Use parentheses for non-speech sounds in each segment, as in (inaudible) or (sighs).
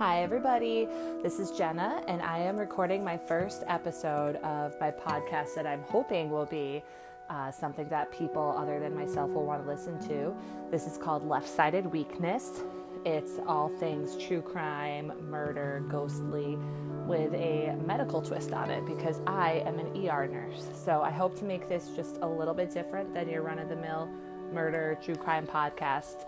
Hi, everybody. This is Jenna, and I am recording my first episode of my podcast that I'm hoping will be uh, something that people other than myself will want to listen to. This is called Left Sided Weakness. It's all things true crime, murder, ghostly, with a medical twist on it because I am an ER nurse. So I hope to make this just a little bit different than your run of the mill murder, true crime podcast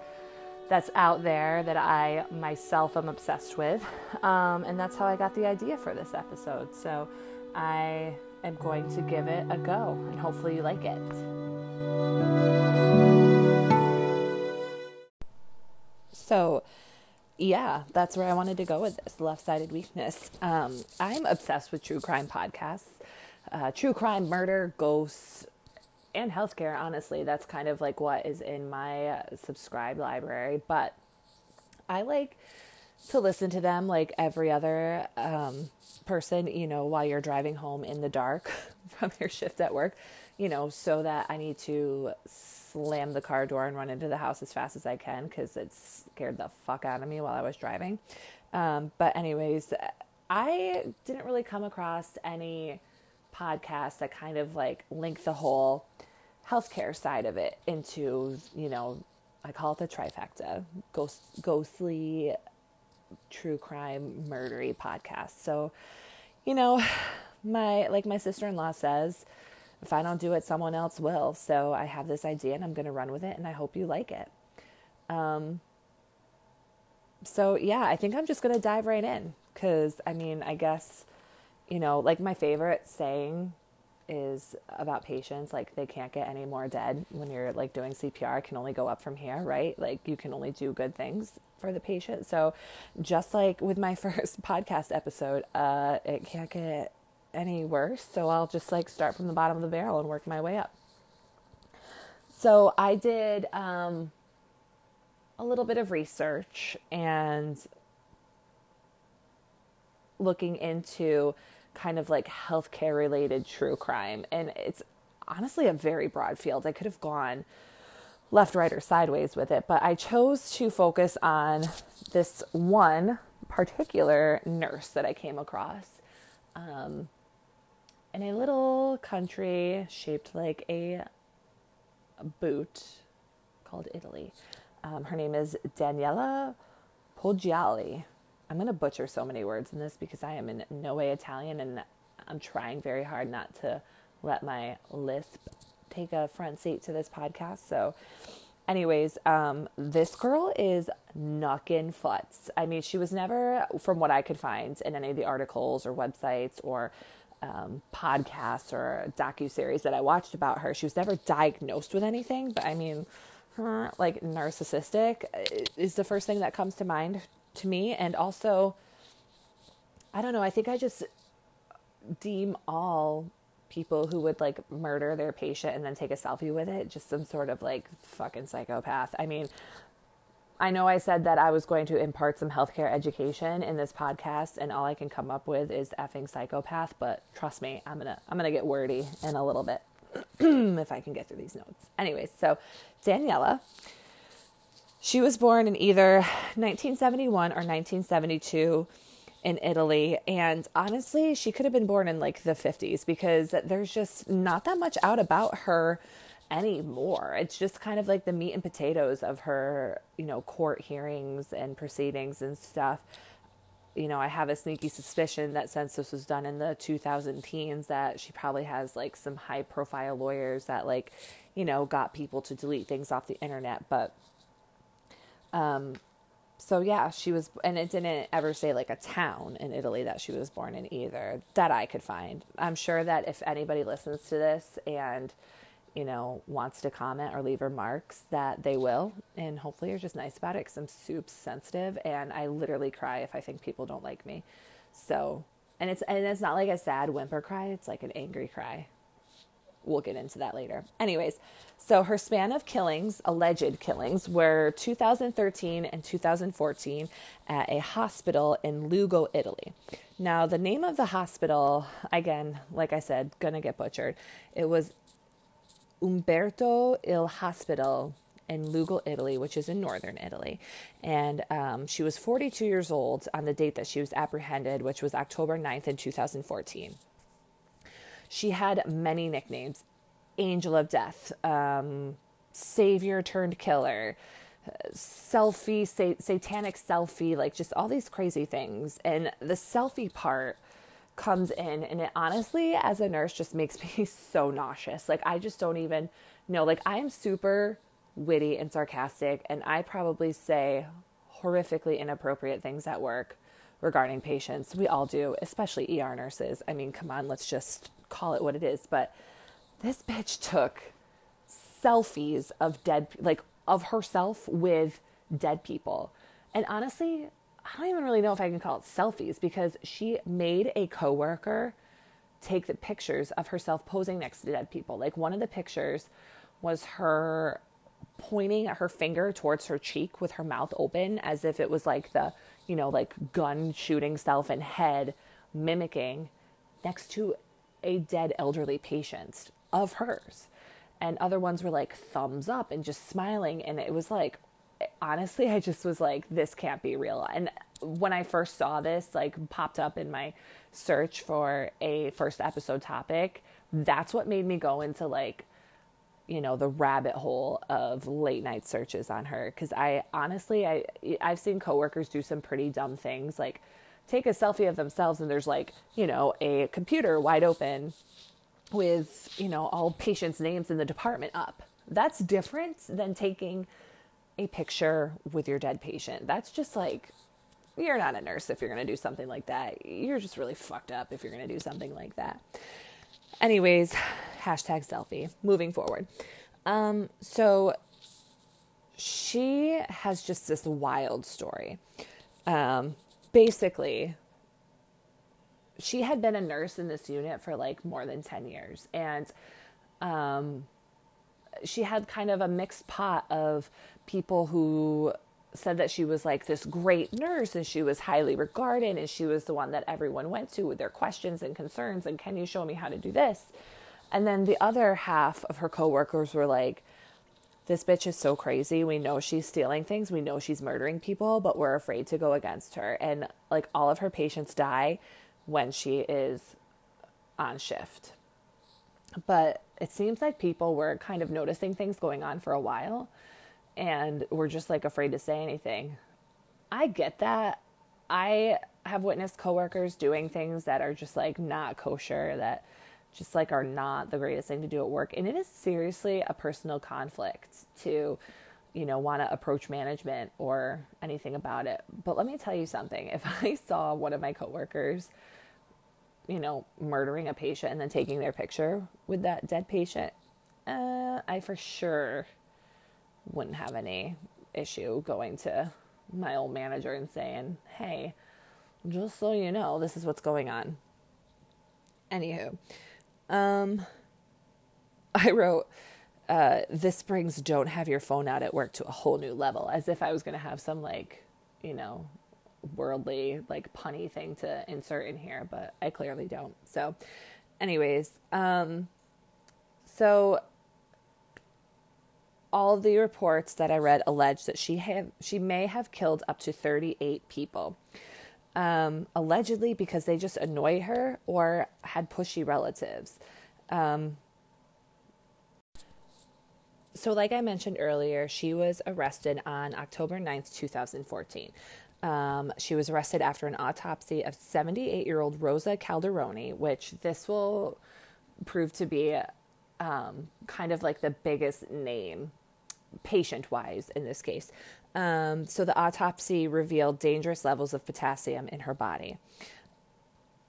that's out there that I myself am obsessed with. Um, and that's how I got the idea for this episode. So I am going to give it a go and hopefully you like it. So, yeah, that's where I wanted to go with this left sided weakness. Um, I'm obsessed with true crime podcasts, uh, true crime, murder, ghosts, and healthcare, honestly. That's kind of like what is in my uh, subscribe library. But I like to listen to them like every other um, person, you know, while you're driving home in the dark (laughs) from your shift at work, you know, so that I need to slam the car door and run into the house as fast as I can because it scared the fuck out of me while I was driving. Um, but, anyways, I didn't really come across any podcast that kind of like link the whole healthcare side of it into, you know, I call it the trifecta ghost, ghostly, true crime, murdery podcast. So, you know, (sighs) my, like my sister in law says, if I don't do it, someone else will. So I have this idea and I'm going to run with it and I hope you like it. Um, so yeah, I think I'm just going to dive right in because I mean, I guess, you know, like my favorite saying is about patients like they can't get any more dead when you're like doing CPR can only go up from here right? Like you can only do good things for the patient. So just like with my (laughs) first podcast episode uh it can't get any worse. So I'll just like start from the bottom of the barrel and work my way up. So I did um a little bit of research and looking into kind of like healthcare related true crime. And it's honestly a very broad field. I could have gone left, right, or sideways with it, but I chose to focus on this one particular nurse that I came across um, in a little country shaped like a boot called Italy. Um, her name is Daniela Poggiali. I'm going to butcher so many words in this because I am in no way Italian and I'm trying very hard not to let my lisp take a front seat to this podcast. So, anyways, um, this girl is knocking futs. I mean, she was never, from what I could find in any of the articles or websites or um, podcasts or docu series that I watched about her, she was never diagnosed with anything. But I mean, her like narcissistic is the first thing that comes to mind to me. And also, I don't know, I think I just deem all people who would like murder their patient and then take a selfie with it just some sort of like fucking psychopath. I mean, I know I said that I was going to impart some healthcare education in this podcast and all I can come up with is effing psychopath, but trust me, I'm to I'm to get wordy in a little bit (clears throat) if I can get through these notes. Anyways, so Daniela she was born in either 1971 or 1972 in Italy. And honestly, she could have been born in like the 50s because there's just not that much out about her anymore. It's just kind of like the meat and potatoes of her, you know, court hearings and proceedings and stuff. You know, I have a sneaky suspicion that since this was done in the 2000 teens, that she probably has like some high profile lawyers that, like, you know, got people to delete things off the internet. But um, so yeah, she was, and it didn't ever say like a town in Italy that she was born in either that I could find. I'm sure that if anybody listens to this and, you know, wants to comment or leave remarks, that they will. And hopefully you're just nice about it because I'm super sensitive and I literally cry if I think people don't like me. So, and it's, and it's not like a sad whimper cry, it's like an angry cry we'll get into that later. Anyways, so her span of killings, alleged killings, were 2013 and 2014 at a hospital in Lugo, Italy. Now, the name of the hospital, again, like I said, gonna get butchered. It was Umberto Il Hospital in Lugo, Italy, which is in northern Italy. And um, she was 42 years old on the date that she was apprehended, which was October 9th in 2014. She had many nicknames Angel of Death, um, Savior turned killer, selfie, sa- satanic selfie, like just all these crazy things. And the selfie part comes in, and it honestly, as a nurse, just makes (laughs) me so nauseous. Like, I just don't even know. Like, I am super witty and sarcastic, and I probably say horrifically inappropriate things at work regarding patients. We all do, especially ER nurses. I mean, come on, let's just call it what it is. But this bitch took selfies of dead, like of herself with dead people. And honestly, I don't even really know if I can call it selfies because she made a coworker take the pictures of herself posing next to dead people. Like one of the pictures was her pointing her finger towards her cheek with her mouth open as if it was like the, you know, like gun shooting self in head mimicking next to a dead elderly patient of hers. And other ones were like thumbs up and just smiling. And it was like, honestly, I just was like, this can't be real. And when I first saw this, like popped up in my search for a first episode topic, that's what made me go into like you know the rabbit hole of late night searches on her because i honestly i i've seen coworkers do some pretty dumb things like take a selfie of themselves and there's like you know a computer wide open with you know all patients names in the department up. That's different than taking a picture with your dead patient. That's just like you're not a nurse if you're going to do something like that. You're just really fucked up if you're going to do something like that. Anyways hashtag selfie. Moving forward. Um, so she has just this wild story. Um, basically she had been a nurse in this unit for like more than 10 years. And um, she had kind of a mixed pot of people who said that she was like this great nurse and she was highly regarded and she was the one that everyone went to with their questions and concerns and can you show me how to do this? And then the other half of her coworkers were like this bitch is so crazy we know she's stealing things we know she's murdering people but we're afraid to go against her and like all of her patients die when she is on shift but it seems like people were kind of noticing things going on for a while and we're just like afraid to say anything. I get that. I have witnessed coworkers doing things that are just like not kosher, that just like are not the greatest thing to do at work. And it is seriously a personal conflict to, you know, want to approach management or anything about it. But let me tell you something. If (laughs) I saw one of my coworkers, you know, murdering a patient and then taking their picture with that dead patient, uh, I for sure wouldn't have any issue going to my old manager and saying, hey, just so you know, this is what's going on. Anywho, um, (laughs) I wrote, uh, this brings don't have your phone out at work to a whole new level, as if I was going to have some, like, you know, worldly, like, punny thing to insert in here, but I clearly don't. So, anyways, um, so all the reports that I read allege that she have she may have killed up to 38 people. Um, allegedly because they just annoy her or had pushy relatives. Um, so, like I mentioned earlier, she was arrested on October 9th, 2014. Um, she was arrested after an autopsy of 78 year old Rosa Calderoni, which this will prove to be um, kind of like the biggest name patient wise in this case. Um, so the autopsy revealed dangerous levels of potassium in her body.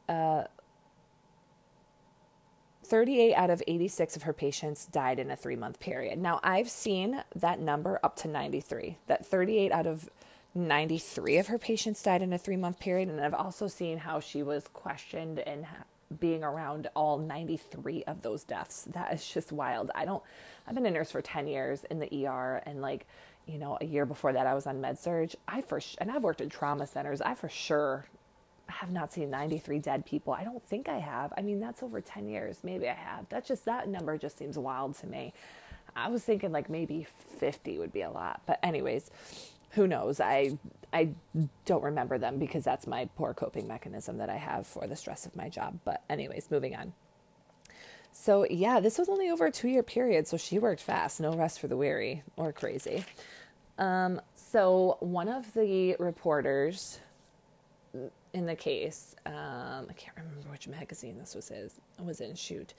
Uh, 38 out of 86 of her patients died in a three month period. Now, I've seen that number up to 93, that 38 out of 93 of her patients died in a three month period. And I've also seen how she was questioned and being around all 93 of those deaths. That is just wild. I don't, I've been a nurse for 10 years in the ER and like, you know, a year before that I was on med surg. I for and I've worked in trauma centers. I for sure have not seen 93 dead people. I don't think I have. I mean, that's over 10 years. Maybe I have. That just that number just seems wild to me. I was thinking like maybe 50 would be a lot. But anyways, who knows? I I don't remember them because that's my poor coping mechanism that I have for the stress of my job. But anyways, moving on. So yeah, this was only over a two year period, so she worked fast, no rest for the weary or crazy. Um, so one of the reporters in the case, um, I can't remember which magazine this was his was in. Shoot,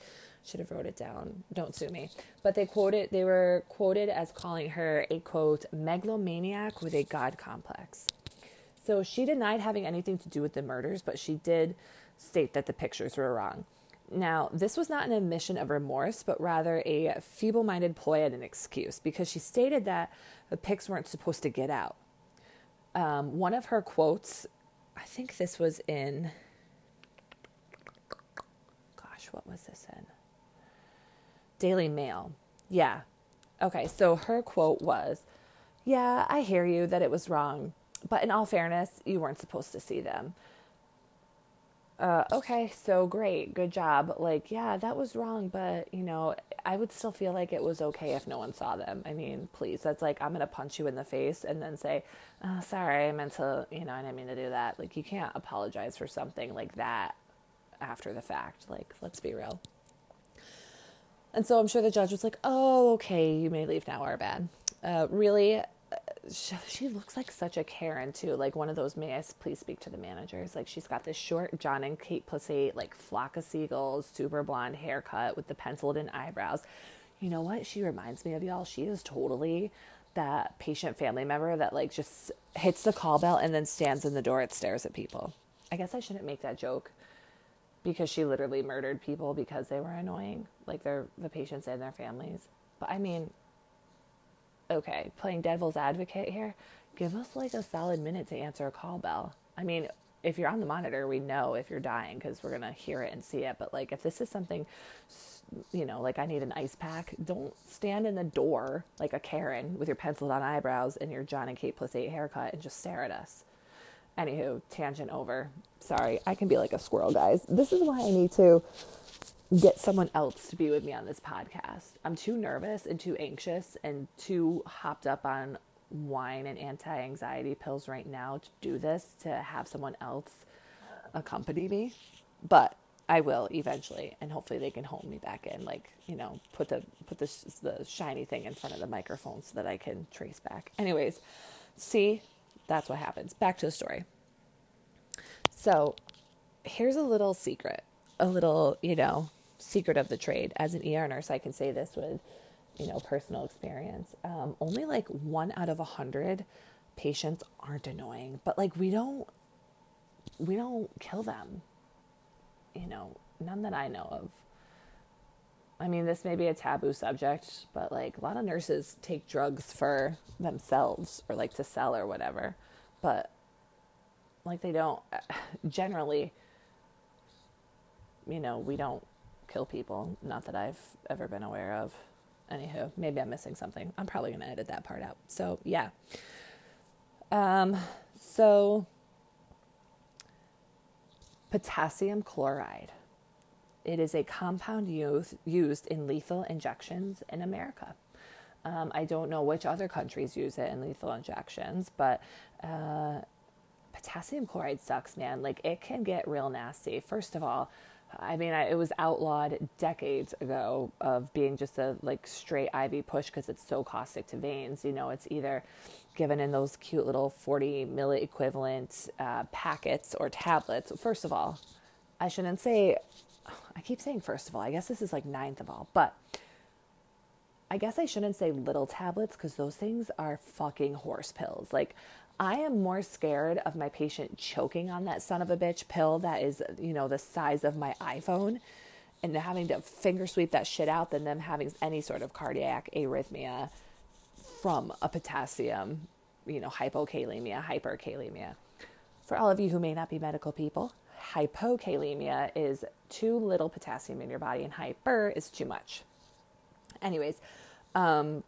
should have wrote it down. Don't sue me. But they quoted they were quoted as calling her a quote megalomaniac with a god complex. So she denied having anything to do with the murders, but she did state that the pictures were wrong. Now, this was not an admission of remorse, but rather a feeble minded ploy and an excuse because she stated that the pics weren't supposed to get out. Um, one of her quotes, I think this was in, gosh, what was this in? Daily Mail. Yeah. Okay, so her quote was, Yeah, I hear you that it was wrong, but in all fairness, you weren't supposed to see them uh, okay, so great, good job. Like, yeah, that was wrong, but you know, I would still feel like it was okay if no one saw them. I mean, please, that's like I'm gonna punch you in the face and then say, oh, "Sorry, I meant to," you know, I didn't mean to do that. Like, you can't apologize for something like that after the fact. Like, let's be real. And so I'm sure the judge was like, "Oh, okay, you may leave now, our bad." Uh, really, she, looks like such a Karen too. Like one of those, may I please speak to the managers? Like she's got this short John and Kate Plessy, like flock of seagulls, super blonde haircut with the penciled in eyebrows. You know what? She reminds me of y'all. She is totally that patient family member that like just hits the call bell and then stands in the door and stares at people. I guess I shouldn't make that joke because she literally murdered people because they were annoying, like their the patients and their families. But I mean, okay, playing devil's advocate here, give us like a solid minute to answer a call bell. I mean, if you're on the monitor, we know if you're dying because we're to hear it and see it. But like, if this is something, you know, like I need an ice pack, don't stand in the door like a Karen with your penciled on eyebrows and your John and Kate plus eight haircut and just stare at us. Anywho, tangent over. Sorry, I can be like a squirrel, guys. This is why I need to get someone else to be with me on this podcast. I'm too nervous and too anxious and too hopped up on wine and anti anxiety pills right now to do this, to have someone else accompany me. But I will eventually, and hopefully they can hold me back in, like you know, put the put the the shiny thing in front of the microphone so that I can trace back. Anyways, see, that's what happens. Back to the story. So, here's a little secret, a little you know secret of the trade. As an ER nurse, I can say this with, you know, personal experience. Um, only like one out of a hundred patients aren't annoying, but like we don't, we don't kill them. You know, none that I know of. I mean, this may be a taboo subject, but like a lot of nurses take drugs for themselves or like to sell or whatever. But like they don't (sighs) generally, you know, we don't kill people. Not that I've ever been aware of. Anywho, maybe I'm missing something. I'm probably going to edit that part out. So, yeah. Um, so, potassium chloride. It is a compound used, used in lethal injections in America. Um, I don't know which other countries use it in lethal injections, but uh, potassium chloride sucks, man. Like, it can get real nasty. First of all, I mean, I, it was outlawed decades ago of being just a like straight IV push because it's so caustic to veins. You know, it's either given in those cute little 40 milli equivalent uh, packets or tablets. First of all, I shouldn't say, I keep saying first of all, I guess this is like ninth of all, but I guess I shouldn't say little tablets because those things are fucking horse pills. Like, I am more scared of my patient choking on that son of a bitch pill that is, you know, the size of my iPhone and having to finger sweep that shit out than them having any sort of cardiac arrhythmia from a potassium, you know, hypokalemia, hyperkalemia. For all of you who may not be medical people, hypokalemia is too little potassium in your body and hyper is too much. Anyways, um,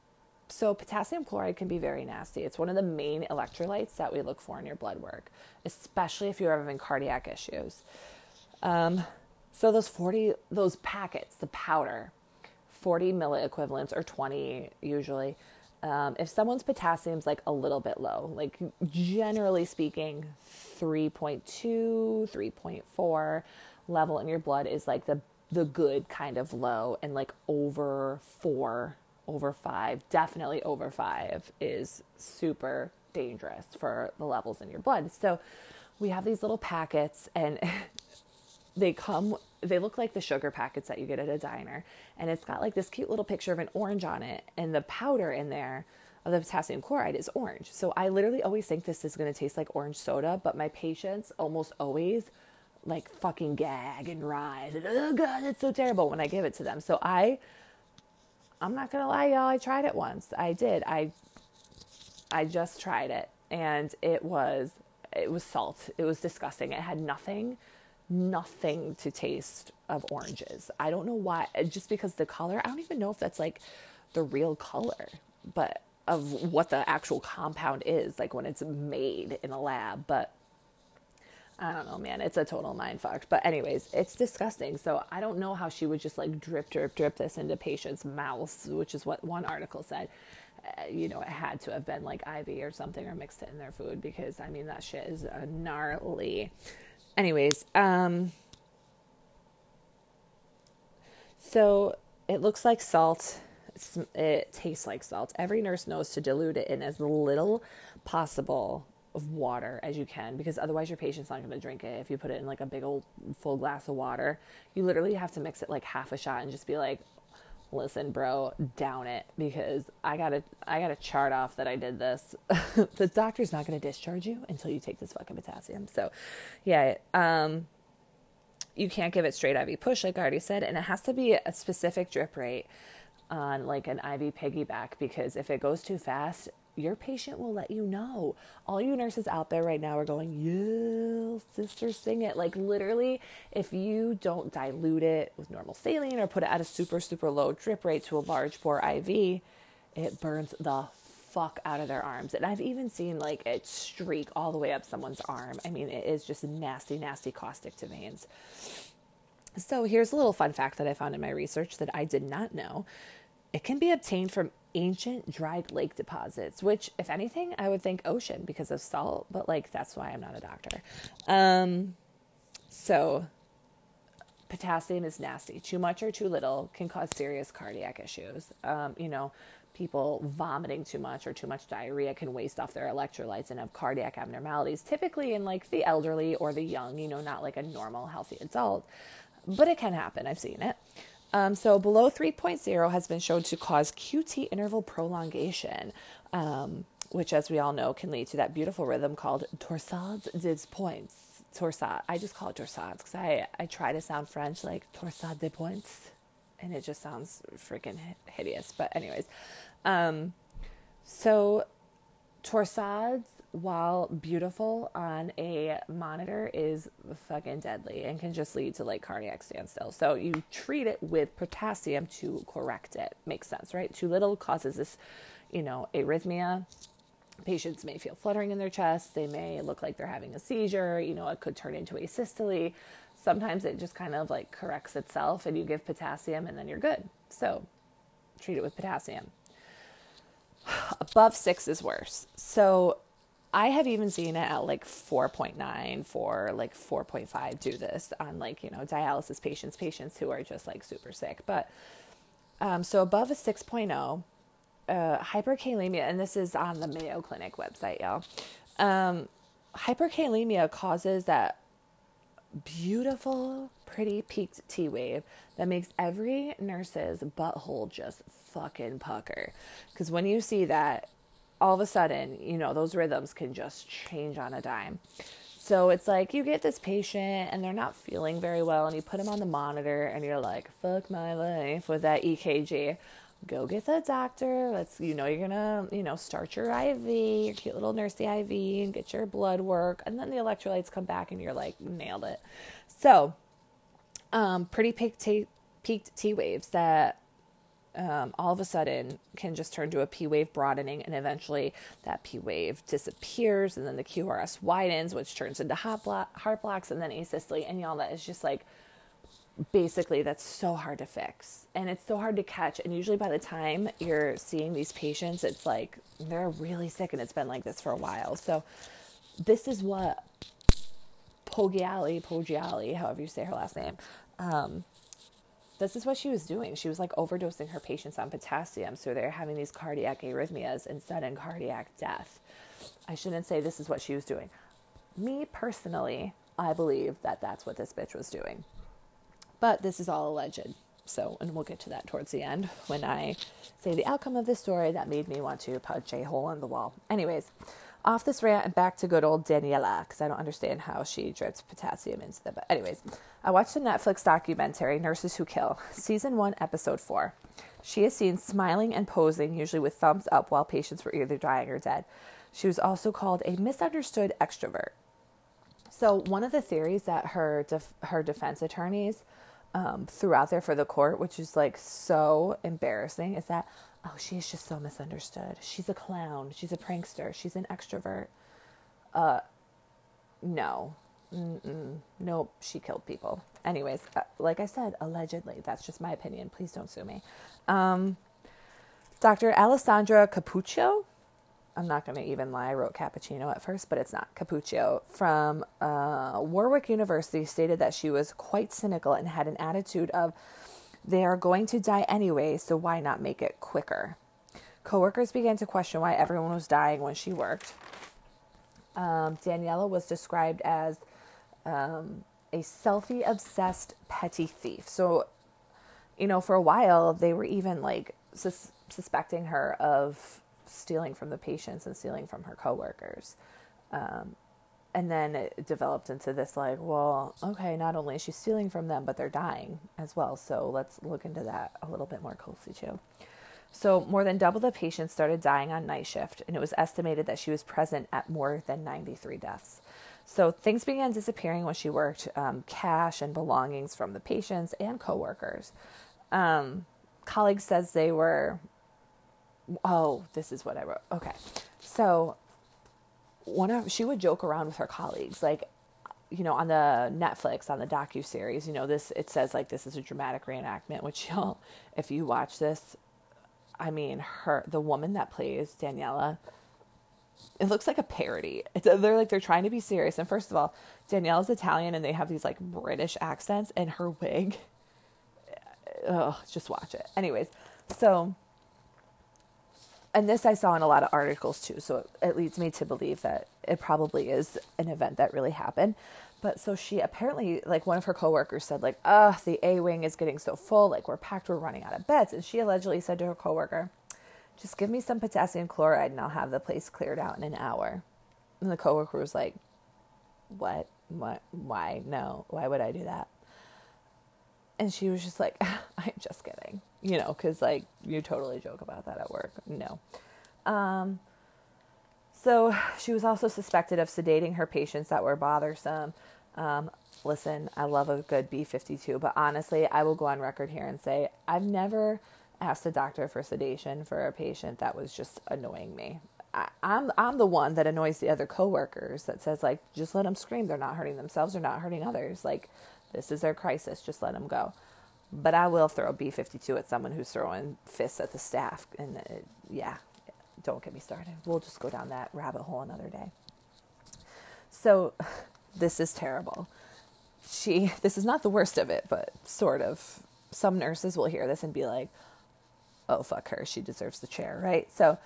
so, potassium chloride can be very nasty. It's one of the main electrolytes that we look for in your blood work, especially if you're having cardiac issues. Um, so, those 40, those packets, the powder, 40 milliequivalents or 20 usually. Um, if someone's potassium's like a little bit low, like generally speaking, 3.2, 3.4 level in your blood is like the the good kind of low, and like over four, over five, definitely over five is super dangerous for the levels in your blood. So we have these little packets, and (laughs) they come they look like the sugar packets that you get at a diner. And it's got like this cute little picture of an orange on it. And the powder in there of the potassium chloride is orange. So i literally always think this is going to taste like orange soda but my patients almost always like fucking gag and writhe and oh god it's so terrible when i give it to them. So i i'm not gonna lie y'all i tried it once i did i i just tried it and it was it was salt it was disgusting it had nothing nothing to taste of oranges. I don't know why, uh, just because the color, I don't even know if that's like the real color, but of what the actual compound is, like when it's made in a lab. But I don't know, man. It's a total mind fuck. But anyways, it's disgusting. So I don't know how she would just like drip, drip, drip this into patients' mouths, which is what one article said. Uh, you know, it had to have been like IV or something or mixed it in their food because I mean that shit is gnarly anyways, um, so it looks like salt. It tastes like salt. Every nurse knows to dilute it in as little possible of water as you can because otherwise your patient's not going to drink it. If you put it in like a big old full glass of water you literally have to mix it like half a shot and just be like listen bro down it because i gotta i gotta chart off that i did this. (laughs) The doctor's not gonna discharge you until you take this fucking potassium. So yeah um you can't give it straight iv push like i already said and it has to be a specific drip rate on like an iv piggyback because if it goes too fast your patient will let you know. All you nurses out there right now are going, yeah, sister, sing it. Like literally, if you don't dilute it with normal saline or put it at a super, super low drip rate to a large bore IV, it burns the fuck out of their arms. And I've even seen like it streak all the way up someone's arm. I mean, it is just nasty, nasty caustic to veins. So here's a little fun fact that I found in my research that I did not know. It can be obtained from ancient dried lake deposits, which, if anything, I would think ocean because of salt, but like that's why I'm not a doctor. Um, so, potassium is nasty. Too much or too little can cause serious cardiac issues. Um, you know, people vomiting too much or too much diarrhea can waste off their electrolytes and have cardiac abnormalities, typically in like the elderly or the young, you know, not like a normal, healthy adult. But it can happen. I've seen it. Um, so below 3.0 has been shown to cause QT interval prolongation, um, which, as we all know, can lead to that beautiful rhythm called torsades de pointes. Torsade. I just call it torsades because I, I try to sound French like torsade de pointes, and it just sounds freaking hideous. But anyways, um, so torsades while beautiful on a monitor is fucking deadly and can just lead to like cardiac standstill. So you treat it with potassium to correct it. Makes sense, right? Too little causes this, you know, arrhythmia. Patients may feel fluttering in their chest. They may look like they're having a seizure. You know, it could turn into asystole. Sometimes it just kind of like corrects itself and you give potassium and then you're good. So treat it with potassium. (sighs) Above six is worse. So I have even seen it at like 4.9, for like 4.5 do this on like, you know, dialysis patients, patients who are just like super sick. But um, so above a 6.0, uh, hyperkalemia, and this is on the Mayo Clinic website, y'all. Um, hyperkalemia causes that beautiful, pretty peaked T wave that makes every nurse's butthole just fucking pucker. Because when you see that, all of a sudden, you know, those rhythms can just change on a dime. So it's like you get this patient and they're not feeling very well, and you put them on the monitor, and you're like, fuck my life with that EKG. Go get the doctor. Let's, you know, you're gonna, you know, start your IV, your cute little nursey IV, and get your blood work. And then the electrolytes come back, and you're like, nailed it. So, um, pretty peaked T, peaked T waves that um, all of a sudden can just turn to a P wave broadening, and eventually that P wave disappears, and then the QRS widens, which turns into block, heart blocks, and then asystole. And y'all, that is just like basically that's so hard to fix. And it's so hard to catch. And usually by the time you're seeing these patients it's like they're really sick and it's been like this for a while. So this is what Poggiali, Poggiali, however you say her last name, um, this is what she was doing. She was like overdosing her patients on potassium, so they're having these cardiac arrhythmias and sudden cardiac death. I shouldn't say this is what she was doing. Me personally, I believe that that's what this bitch was doing. But this is all alleged. So, and we'll get to that towards the end when I say the outcome of this story that made me want to punch a hole in the wall. Anyways, off this rant and back to good old Daniela because I don't understand how she drips potassium into the. But anyways, I watched the Netflix documentary Nurses Who Kill, season one, episode four. She is seen smiling and posing, usually with thumbs up, while patients were either dying or dead. She was also called a misunderstood extrovert. So one of the theories that her def- her defense attorneys um, threw out there for the court, which is like so embarrassing, is that oh, she she's just so misunderstood. She's a clown. She's a prankster. She's an extrovert. Uh, no. Mm-mm. Nope, she killed people. Anyways, uh, like I said, allegedly. That's just my opinion. Please don't sue me. Um, Dr. Alessandra Cappuccio. I'm not going to even lie. I wrote cappuccino at first, but it's not. Cappuccio from uh, Warwick University stated that she was quite cynical and had an attitude of, they are going to die anyway, so why not make it quicker? Coworkers began to question why everyone was dying when she worked. Um, Daniela was described as um, a selfie obsessed petty thief. So, you know, for a while, they were even like sus- suspecting her of stealing from the patients and stealing from her coworkers. Um, and then it developed into this like well okay not only is she stealing from them but they're dying as well. So let's look into that a little bit more closely too. So more than double the patients started dying on night shift and it was estimated that she was present at more than 93 deaths. So things began disappearing when she worked um, cash and belongings from the patients and coworkers. Um, colleagues says they were oh this is what i wrote. Okay. So one of she would joke around with her colleagues like you know on the netflix on the docu series you know this it says like this is a dramatic reenactment which (laughs) y'all if you watch this i mean her the woman that plays daniela it looks like a parody. It's, they're like they're trying to be serious. And first of all daniela's italian and they have these like british accents and her wig. (laughs) Oh just watch it. Anyways so and this I saw in a lot of articles too, so it, it leads me to believe that it probably is an event that really happened. But so she apparently, like one of her coworkers said, like, "Ugh, the A wing is getting so full, like we're packed, we're running out of beds." And she allegedly said to her coworker, "Just give me some potassium chloride, and I'll have the place cleared out in an hour." And the coworker was like, "What? What? Why? No. Why would I do that?" And she was just like, (laughs) "I'm just kidding." you know, because like you totally joke about that at work. No. Um, so she was also suspected of sedating her patients that were bothersome. Um, listen, I love a good B 52, but honestly, I will go on record here and say I've never asked a doctor for sedation for a patient that was just annoying me. I, I'm I'm the one that annoys the other coworkers that says like just let them scream. They're not hurting themselves. They're not hurting others. Like this is their crisis. Just let them go. But I will throw B 52 at someone who's throwing fists at the staff. And yeah, don't get me started. We'll just go down that rabbit hole another day. So (sighs) this is terrible. She, (laughs) this is not the worst of it, but sort of. Some nurses will hear this and be like, oh, fuck her. She deserves the chair, right? So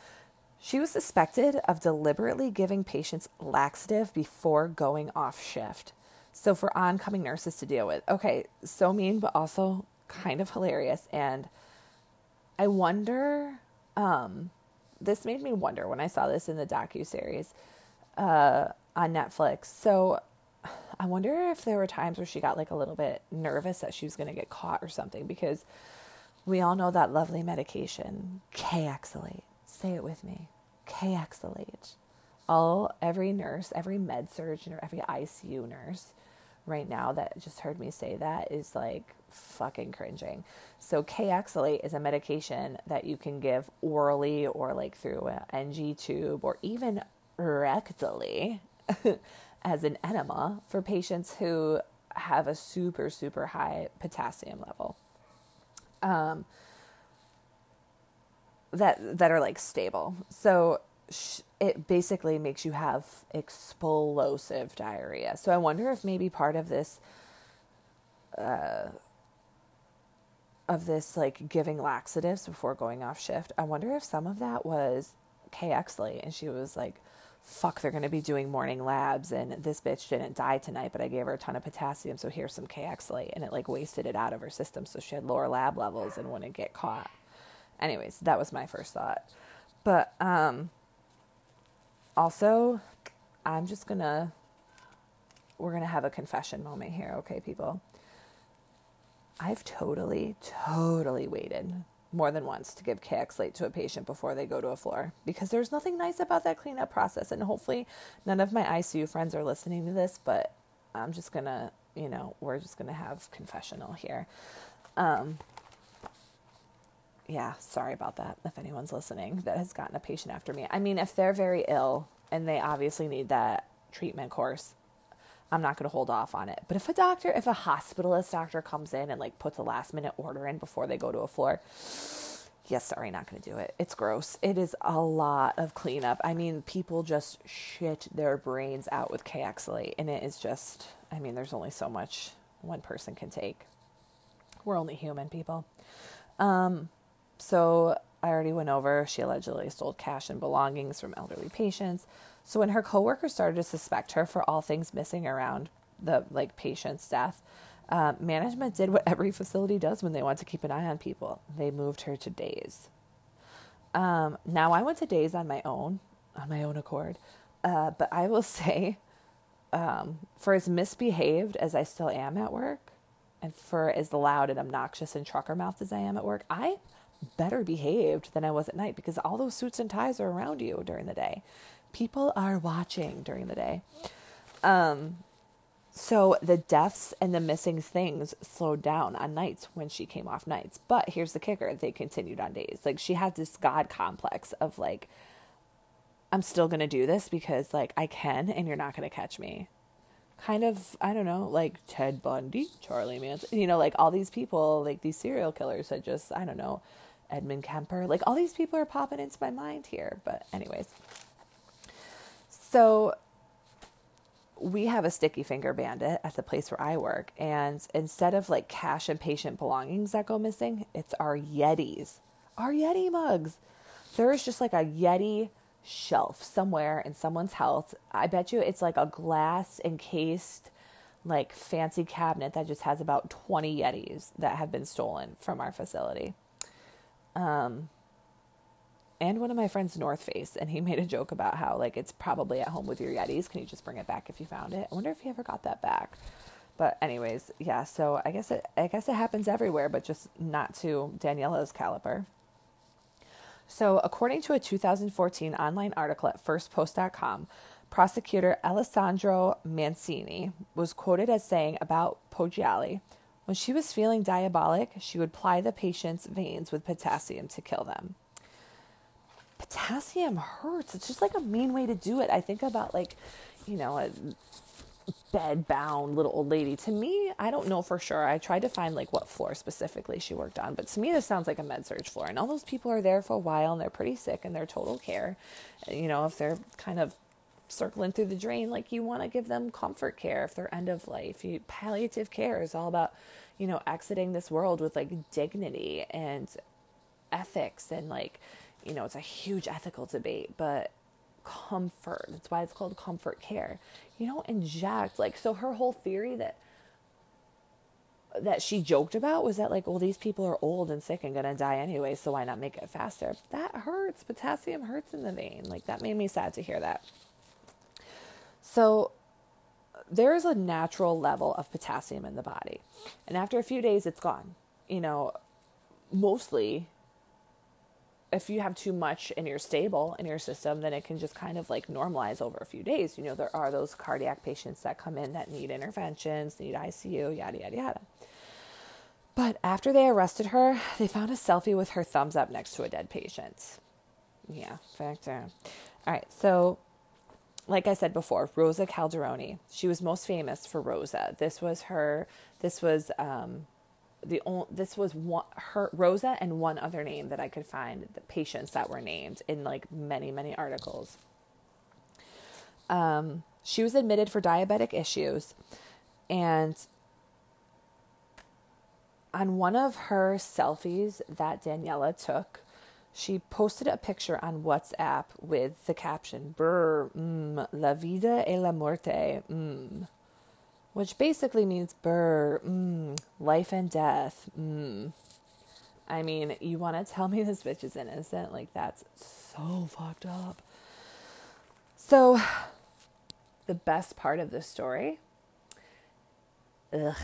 she was suspected of deliberately giving patients laxative before going off shift. So for oncoming nurses to deal with. Okay, so mean, but also kind of hilarious. And I wonder, um, this made me wonder when I saw this in the docu series uh, on Netflix. So I wonder if there were times where she got like a little bit nervous that she was going to get caught or something because we all know that lovely medication, Kayexalate. Say it with me, Kayexalate. All every nurse, every med surgeon, or every ICU nurse right now that just heard me say that is like fucking cringing. So Kayexalate is a medication that you can give orally or like through an NG tube or even rectally (laughs) as an enema for patients who have a super, super high potassium level. Um, that that are like stable. So sh- it basically makes you have explosive diarrhea. So I wonder if maybe part of this uh, of this like giving laxatives before going off shift. I wonder if some of that was Kayexalate and she was like fuck, they're going to be doing morning labs and this bitch didn't die tonight, but I gave her a ton of potassium. So here's some Kayexalate and it like wasted it out of her system. So she had lower lab levels and wouldn't get caught. Anyways, that was my first thought. But, um, also I'm just going to, we're going to have a confession moment here. Okay, people. I've totally, totally waited more than once to give Kayexalate to a patient before they go to a floor because there's nothing nice about that cleanup process. And hopefully, none of my ICU friends are listening to this, but I'm just gonna, you know, we're just gonna have confessional here. Um, yeah, sorry about that if anyone's listening that has gotten a patient after me. I mean, if they're very ill and they obviously need that treatment course, I'm not going to hold off on it. But if a doctor, if a hospitalist doctor comes in and like puts a last minute order in before they go to a floor, yes, sorry, not going to do it. It's gross. It is a lot of cleanup. I mean, people just shit their brains out with Kayexalate, and it is just, I mean, there's only so much one person can take. We're only human people. Um, so I already went over. She allegedly stole cash and belongings from elderly patients. So when her coworkers started to suspect her for all things missing around the like patient's death, uh, management did what every facility does when they want to keep an eye on people. They moved her to days. Um, now I went to days on my own, on my own accord, uh, but I will (laughs) say, um, for as misbehaved as I still am at work, and for as loud and obnoxious and trucker mouthed as I am at work, I better behaved than I was at night because all those suits and ties are around you during the day people are watching during the day. Um, so the deaths and the missing things slowed down on nights when she came off nights. But here's the kicker they continued on days. Like she had this God complex of like, I'm still going to do this because like I can and you're not going to catch me. Kind of, I don't know, like Ted Bundy, Charlie Manson, you know, like all these people, like these serial killers that just, I don't know, Edmund Kemper, like all these people are popping into my mind here. But, anyways. So we have a sticky finger bandit at the place where I work, and instead of like cash and patient belongings that go missing, it's our Yetis, our Yeti mugs. There's just like a Yeti shelf somewhere in someone's house. I bet you it's like a glass encased, like fancy cabinet that just has about 20 Yetis that have been stolen from our facility. Um, and one of my friends North Face, and he (laughs) made a joke about how like it's probably at home with your Yetis. Can you just bring it back if you found it? I wonder if he ever got that back. But anyways, yeah. So I guess it I guess it happens everywhere, but just not to Daniela's caliber. So according to a 2014 online article at FirstPost.com, prosecutor Alessandro Mancini was quoted as saying about Poggiali, when she was feeling diabolic, she would ply the patient's veins with potassium to kill them potassium hurts. It's just like a mean way to do it. I think about like, you know, a bed bound little old lady. To me, I don't know for sure. I tried to find like what floor specifically she worked on, but to me, this sounds like a med surg floor. And all those people are there for a while and they're pretty sick and they're total care. You know, if they're kind of circling through the drain, like you want to give them comfort care if they're end of life. You, palliative care is all about, you know, exiting this world with like dignity and ethics and like you know, it's a huge ethical debate, but comfort, that's why it's called comfort care. You don't inject like so her whole theory that that she joked about was that like, well, these people are old and sick and gonna die anyway, so why not make it faster? That hurts. Potassium hurts in the vein. Like that made me sad to hear that. So there is a natural level of potassium in the body. And after a few days it's gone. You know, mostly if you have too much and you're stable in your system, then it can just kind of like normalize over a few days. You know, there are those cardiac patients that come in that need interventions, need ICU, yada, yada, yada. But after they arrested her, they found a selfie with her thumbs up next to a dead patient. Yeah, factor. All right, so like I said before, Rosa Calderoni. She was most famous for Rosa. This was her. This was um, the only. This was one, her Rosa and one other name that I could find. The patients that were named in like many many articles. Um, she was admitted for diabetic issues, and on one of her selfies that Daniela took, she posted a picture on WhatsApp with the caption, Brr, mm, la vida e la muerte, mm, which basically means, Brr, mm, life and death, mm. I mean, you want to tell me (laughs) this bitch is innocent? Like, that's so fucked up. So, the best part of this story, ugh,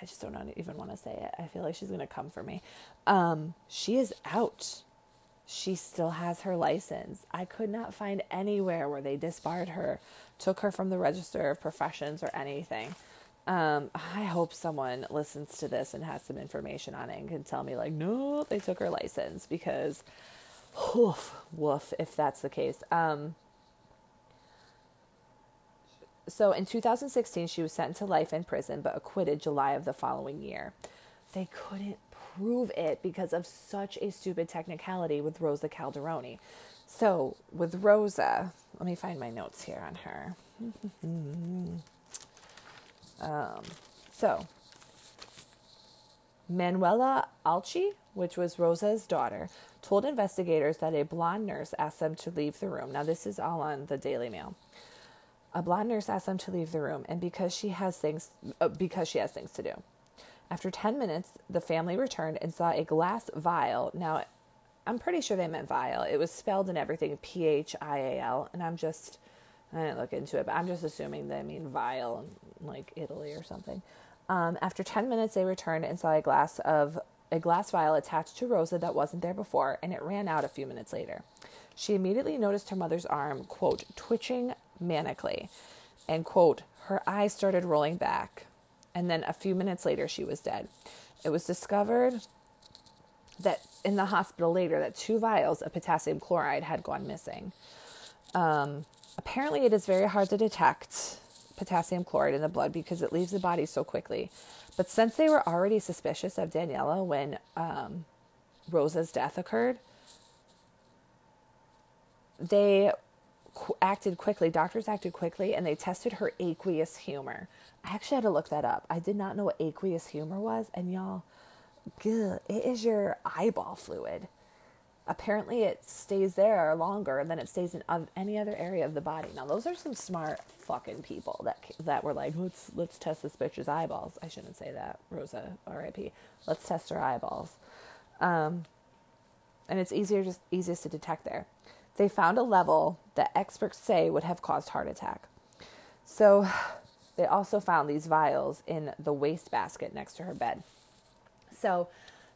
I just don't even want to say it. I feel like she's going to come for me. Um, she is out she still has her license. I could not find anywhere where they disbarred her, took her from the register of professions or anything. Um, I hope someone listens to this and has some information on it and can tell me, like, no, they took her license because, woof, woof, if that's the case. Um, so in 2016, she was sentenced to life in prison but acquitted July of the following year. They couldn't prove it because of such a stupid technicality with Rosa Calderoni. So, with Rosa, let me find my notes here on her. (laughs) um, so, Manuela Alchi, which was Rosa's daughter, told investigators that a blonde nurse asked them to leave the room. Now, this is all on the Daily Mail. A blonde nurse asked them to leave the room, and because she has things, uh, because she has things to do. After 10 minutes, the family returned and saw a glass vial. Now, I'm pretty sure they meant vial. It was spelled and everything P H I A L, and I'm just, I didn't look into it, but I'm just assuming they mean vial, like Italy or something. Um, after 10 minutes, they returned and saw a glass of a glass vial attached to Rosa that wasn't there before, and it ran out a few minutes later. She immediately noticed her mother's arm, quote, twitching manically, and, quote, her eyes started rolling back and then a few minutes later she was dead. It was discovered that in the hospital later that two vials of potassium chloride had gone missing. Um, apparently, it is very hard to detect potassium chloride in the blood because it leaves the body so quickly. But since they were already suspicious of Daniela when um, Rosa's death occurred, they acted quickly. Doctors acted quickly and they tested her aqueous humor. I actually had to look that up. I did not know what aqueous humor was. And y'all, good, it is your eyeball fluid. Apparently, it stays there longer than it stays in any other area of the body. Now, those are some smart fucking people that that were like, let's let's test this bitch's eyeballs. I shouldn't say that, Rosa, R.I.P. Let's test her eyeballs. Um, and it's easier, just easiest to detect there they found a level that experts say would have caused heart attack. So (sighs) they also found these vials in the wastebasket next to her bed. So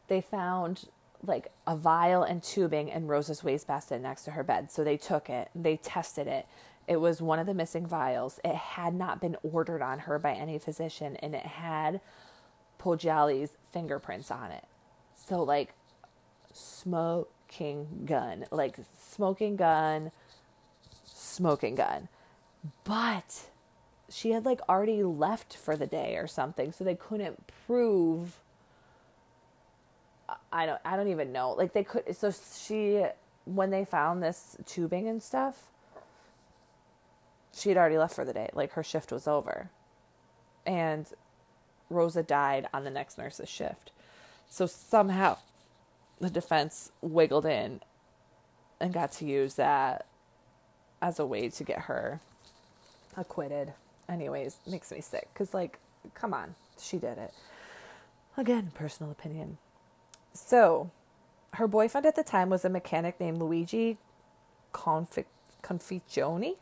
they found like a vial and tubing in Rosa's wastebasket next to her bed. So they took it, they tested it. It was one of the missing vials. It had not been ordered on her by any physician and it had Poggiali's fingerprints on it. So like smoke smoking gun, like smoking gun, smoking gun. But she had like already left for the day or something, so they couldn't prove. I don't. I don't even know. Like they could. So she, when they found this tubing and stuff, she had already left for the day. Like her shift was over, and Rosa died on the next nurse's shift. So somehow the defense wiggled in and got to use that as a way to get her acquitted. Anyways, makes me sick because, like, come on, she did it. Again, personal opinion. So, her boyfriend at the time was a mechanic named Luigi Confi- Conficconi.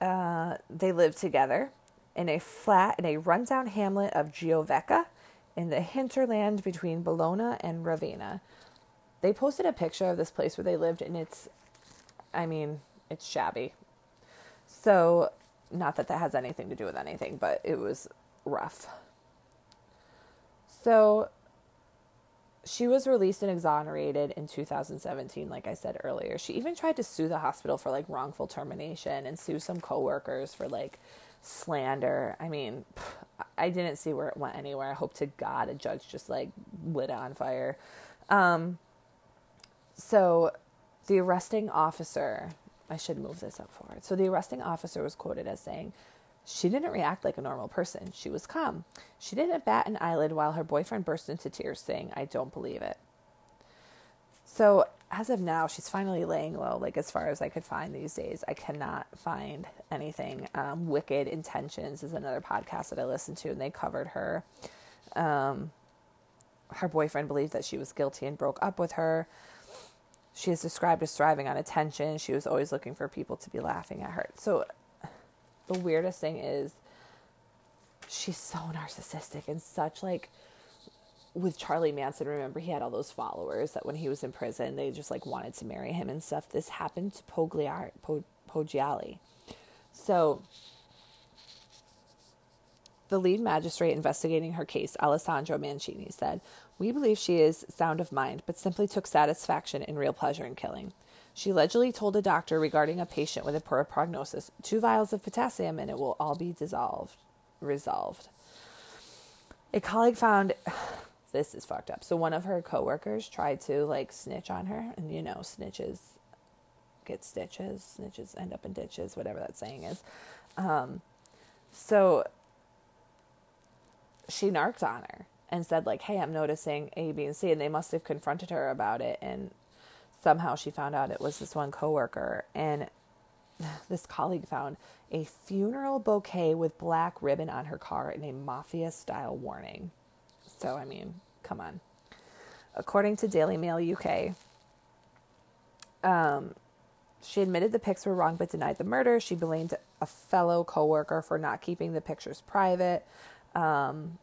Uh, they lived together in a flat in a rundown hamlet of Giovecca in the hinterland between Bologna and Ravenna. They posted a picture of this place where they lived, and it's, I mean, it's shabby. So, not that that has anything to do with anything, but it was rough. So, she was released and exonerated in 2017 like i said earlier she even tried to sue the hospital for like wrongful termination and sue some coworkers for like slander i mean i didn't see where it went anywhere i hope to god a judge just like lit it on fire um, so the arresting officer i should move this up forward so the arresting officer was quoted as saying she didn't react like a normal person. She was calm. She didn't bat an eyelid while her boyfriend burst into tears, saying, I don't believe it. So, as of now, she's finally laying low, like as far as I could find these days. I cannot find anything. Um, Wicked Intentions is another podcast that I listened to, and they covered her. Um, her boyfriend believed that she was guilty and broke up with her. She is described as thriving on attention. She was always looking for people to be laughing at her. So, the weirdest thing is she's so narcissistic and such like with Charlie Manson, remember he had all those followers that when he was in prison, they just like wanted to marry him and stuff. This happened to Pogliar, po. So the lead magistrate investigating her case, Alessandro Mancini, said, We believe she is sound of mind, but simply took satisfaction in real pleasure in killing. She allegedly told a doctor regarding a patient with a poor prognosis, two vials of potassium and it will all be dissolved, resolved. A colleague found this is fucked up. So one of her coworkers tried to like snitch on her, and you know, snitches get stitches, snitches end up in ditches, whatever that saying is. Um, so she narked on her and said like, "Hey, I'm noticing A, B, and C," and they must have confronted her about it, and somehow she found out it was this one coworker and (sighs) this colleague found a funeral bouquet with black ribbon on her car and a mafia style warning. So I mean, come on. According to Daily Mail UK, um, she admitted the pics were wrong but denied the murder. She blamed a fellow coworker for not keeping the pictures private. Um,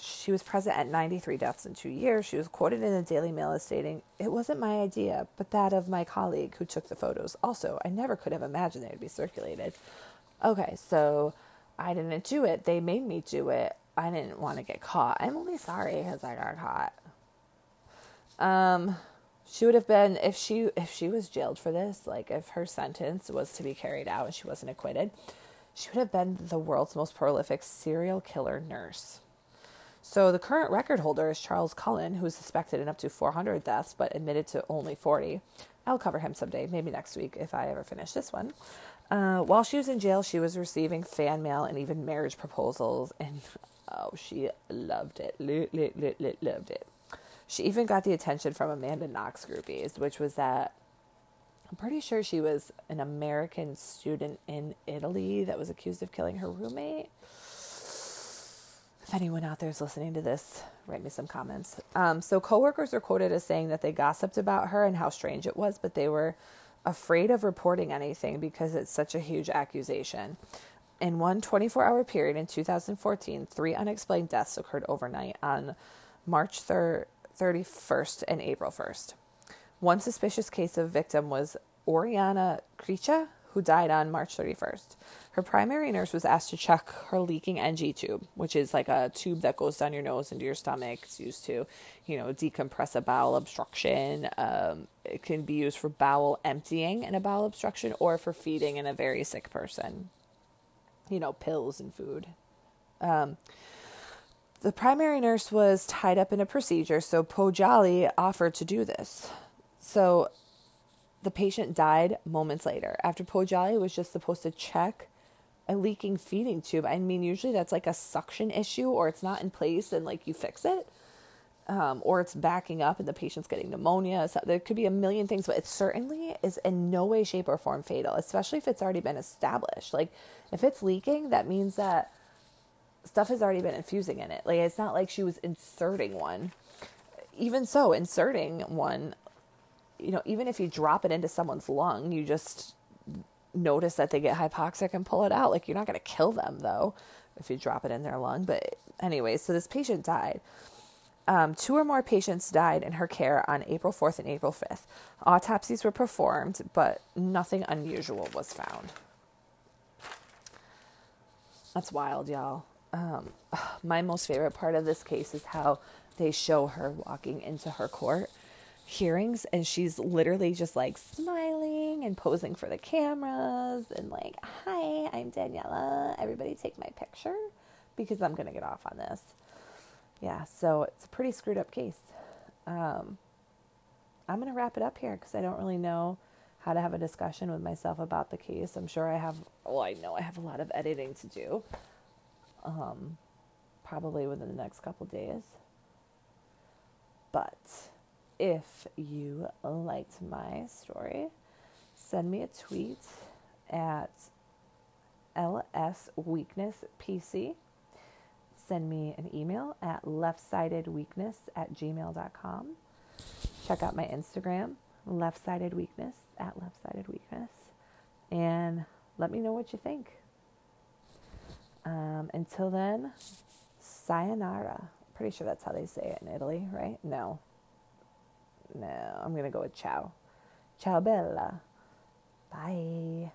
she was present at 93 deaths in two years. She was quoted in the Daily Mail as stating, It wasn't my idea, but that of my colleague who took the photos. Also, I never could have imagined they would be circulated. Okay, so I didn't do it. They made me do it. I didn't want to get caught. I'm only sorry because I got caught. Um, she would have been if she if she was jailed for this, like if her sentence was to be carried out and she wasn't acquitted, she would have been the world's most prolific serial killer nurse. So the current record holder is Charles Cullen, who is suspected in up to 400 deaths but admitted to only 40. I'll cover him someday, maybe next week if I ever finish this one. Uh, while she was in jail, she was receiving fan mail and even marriage proposals, and (laughs) oh, she loved it, loved it. She even got the attention from Amanda Knox groupies, which was that I'm pretty sure she was an American student in Italy that was accused of killing her roommate if anyone out there is listening to this, write me some comments. Um, so, coworkers are quoted as saying that they gossiped about her and how strange it was, but they were afraid of reporting anything because it's such a huge accusation. In one 24 hour period in 2014, three unexplained deaths occurred overnight on March 3rd, 31st and April 1st. One suspicious case of victim was Oriana Kricha, who died on March 31st. Her primary nurse was asked to check her leaking NG tube, which is like a tube that goes down your nose into your stomach. It's used to, you know, decompress a bowel obstruction. Um, it can be used for bowel emptying in a bowel obstruction or for feeding in a very sick person. You know, pills and food. Um, the primary nurse was tied up in a procedure, so Poggiali offered to do this. So the patient died moments later after Poggiali was just supposed to check a leaking feeding tube. I mean, usually that's like a suction issue or it's not in place and like you fix it. Um, or it's backing up and the patient's getting pneumonia. So there could be a million things, but it certainly is in no way, shape, or form fatal, especially if it's already been established. Like if it's leaking, that means that stuff has already been infusing in it. Like it's not like she was inserting one. Even so, inserting one, you know, even if you drop it into someone's lung, you just notice that they get hypoxic and pull it out. Like you're not going to kill them though if you drop it in their lung. But anyway, so this patient died. Um, two or more patients died in her care on April 4th and April 5th. Autopsies were performed, but nothing unusual was found. That's wild, y'all. um, (sighs) my most favorite part of this case is how they show her walking into her court hearings and she's literally just like smiling and posing for the cameras and like hi i'm daniela. Everybody take my picture because i'm going to get off on this. Yeah so it's a pretty screwed up case. Um, i'm going to wrap it up here because i don't really know how to have a discussion with myself about the case. I'm sure i have well i know i have a lot of editing to do um, probably within the next couple days. But if you liked my story, send me a tweet at lsweaknesspc. Send me an email at leftsidedweakness at gmail.com. Check out my Instagram, leftsidedweakness at leftsidedweakness. And let me know what you think. Um, until then, sayonara. Pretty sure that's how they say it in Italy, right? No, no, I'm going to go with ciao. Ciao, Bella. Bye.